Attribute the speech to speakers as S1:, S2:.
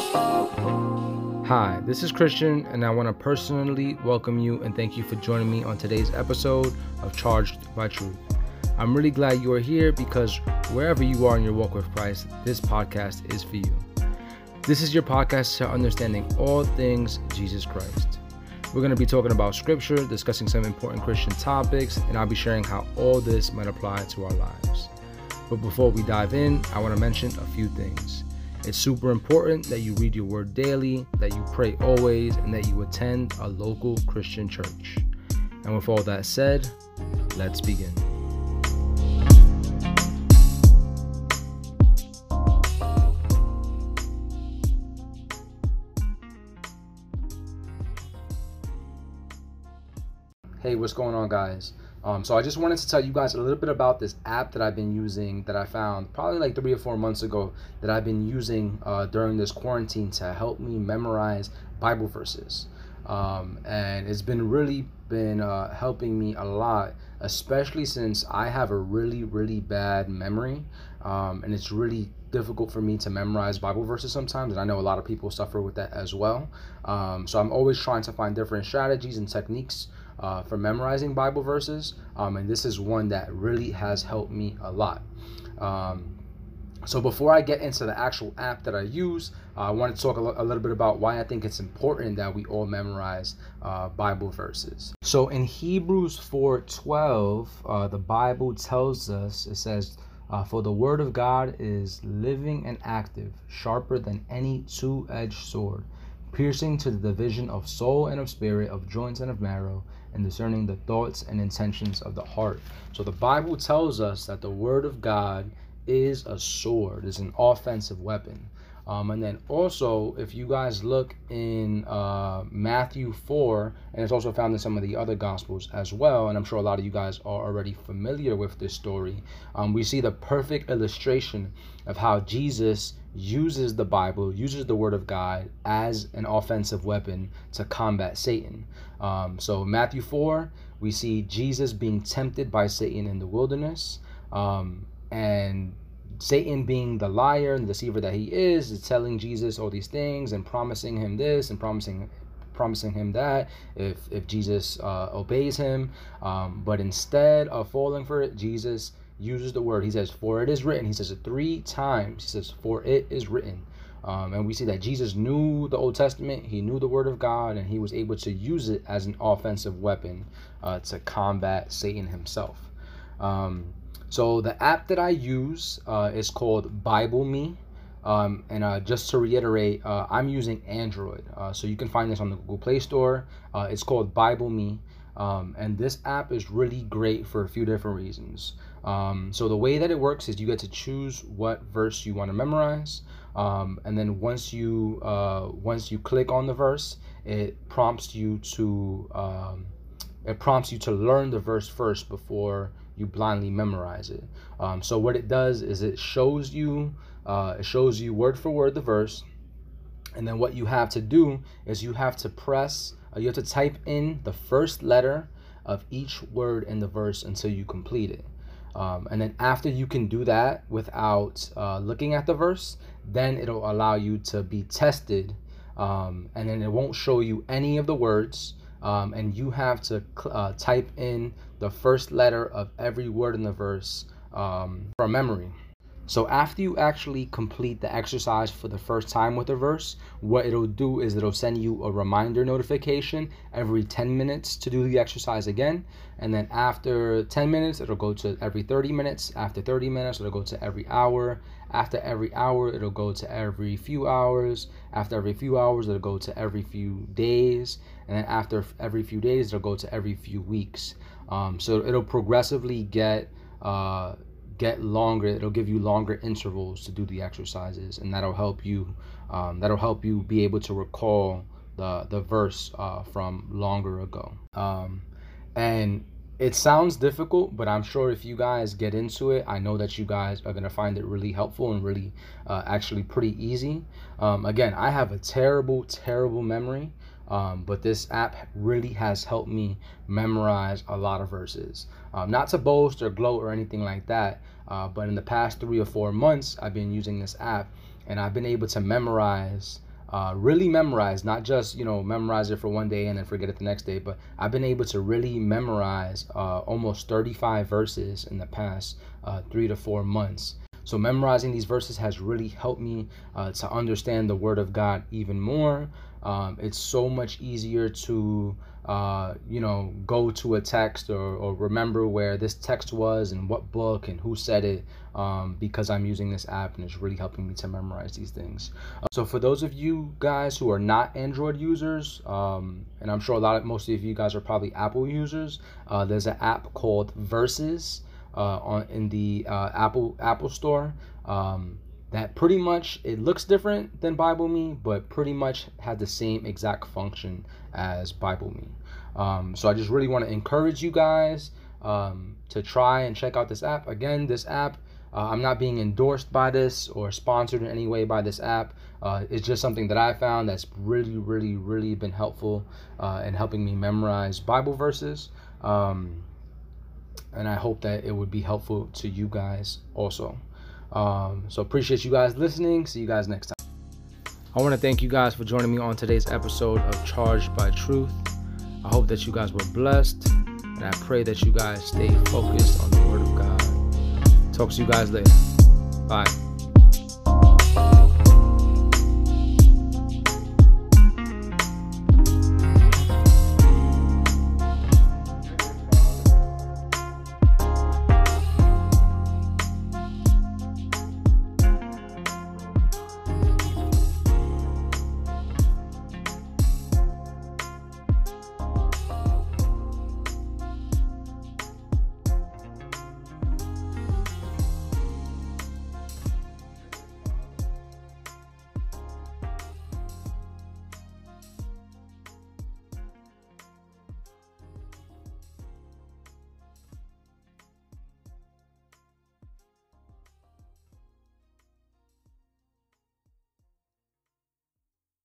S1: Hi, this is Christian, and I want to personally welcome you and thank you for joining me on today's episode of Charged by Truth. I'm really glad you are here because wherever you are in your walk with Christ, this podcast is for you. This is your podcast to understanding all things Jesus Christ. We're going to be talking about scripture, discussing some important Christian topics, and I'll be sharing how all this might apply to our lives. But before we dive in, I want to mention a few things. It's super important that you read your word daily, that you pray always, and that you attend a local Christian church. And with all that said, let's begin. Hey, what's going on, guys? Um, so I just wanted to tell you guys a little bit about this app that I've been using that I found probably like three or four months ago that I've been using uh, during this quarantine to help me memorize Bible verses. Um, and it's been really been uh, helping me a lot, especially since I have a really really bad memory, um, and it's really difficult for me to memorize Bible verses sometimes, and I know a lot of people suffer with that as well. Um, so I'm always trying to find different strategies and techniques uh, for memorizing Bible verses, um, and this is one that really has helped me a lot. Um, so before I get into the actual app that I use, uh, I want to talk a, little bit about why I think it's important that we all memorize uh, Bible verses. So in Hebrews 4:12, uh, the Bible tells us it says, uh, "For the word of God is living and active, sharper than any two-edged sword." piercing to the division of soul and of spirit, of joints and of marrow, and discerning the thoughts and intentions of the heart. So the Bible tells us that the Word of God is a sword, is an offensive weapon. Um, and then also, if you guys look in uh, Matthew 4, and it's also found in some of the other Gospels as well, and I'm sure a lot of you guys are already familiar with this story, um, we see the perfect illustration of how Jesus uses the Bible, uses the Word of God as an offensive weapon to combat Satan. Um, so, Matthew 4, we see Jesus being tempted by Satan in the wilderness. Um, and Satan, being the liar and the deceiver that he is, is telling Jesus all these things and promising him this and promising promising him that if if Jesus uh, obeys him. Um, but instead of falling for it, Jesus uses the word. He says, "For it is written." He says it three times. He says, "For it is written." Um, and we see that Jesus knew the Old Testament, he knew the Word of God, and he was able to use it as an offensive weapon uh, to combat Satan himself. Um, so the app that I use uh, is called Bible Me. Um, and uh, just to reiterate, uh, I'm using Android. Uh, so you can find this on the Google Play Store. Uh, it's called Bible Me. Um, and this app is really great for a few different reasons. Um, so the way that it works is you get to choose what verse you want to memorize. Um, and then once you uh, once you click on the verse, it prompts you to um, it prompts you to learn the verse first before you blindly memorize it. Um, so what it does is it shows you uh, it shows you word for word the verse, and then what you have to do is you have to press you have to type in the first letter of each word in the verse until you complete it. Um, and then after you can do that without uh, looking at the verse, then it'll allow you to be tested. Um, and then it won't show you any of the words um, and you have to uh, type in the first letter of every word in the verse um, from memory. So after you actually complete the exercise for the first time with a verse, what it'll do is it'll send you a reminder notification every 10 minutes to do the exercise again. And then after 10 minutes, it'll go to every 30 minutes. After 30 minutes, it'll go to every hour. After every hour, it'll go to every few hours. After every few hours, it'll go to every few days. And then after every few days, it'll go to every few weeks. Um, so it'll progressively get uh, get longer it'll give you longer intervals to do the exercises and that'll help you um, that'll help you be able to recall the the verse uh, from longer ago. Um, and it sounds difficult but i'm sure if you guys get into it i know that you guys are going to find it really helpful and really uh, actually pretty easy. Um, again i have a terrible terrible memory um, but this app really has helped me memorize a lot of verses. Um, not to boast or gloat or anything like that, uh, but in the past three or four months, I've been using this app and I've been able to memorize uh, really memorize, not just you know memorize it for one day and then forget it the next day, but I've been able to really memorize uh, almost 35 verses in the past uh, three to four months. So memorizing these verses has really helped me uh, to understand the Word of God even more. Um, it's so much easier to uh, you know go to a text or, or remember where this text was and what book and who said it um, because I'm using this app and it's really helping me to memorize these things. Uh, so for those of you guys who are not Android users, um, and I'm sure a lot of most of you guys are probably Apple users, uh, there's an app called Verses on in the uh, Apple Apple Store. Um, that pretty much it looks different than Bible Me, but pretty much had the same exact function as Bible Me. Um, so I just really want to encourage you guys um, to try and check out this app. Again, this app, uh, I'm not being endorsed by this or sponsored in any way by this app. Uh, it's just something that I found that's really, really, really been helpful uh, in helping me memorize Bible verses. Um, and I hope that it would be helpful to you guys also. Um, so appreciate you guys listening. See you guys next time. I want to thank you guys for joining me on today's episode of Charged by Truth. I hope that you guys were blessed, and I pray that you guys stay focused on the Word of God. Talk to you guys later. Bye.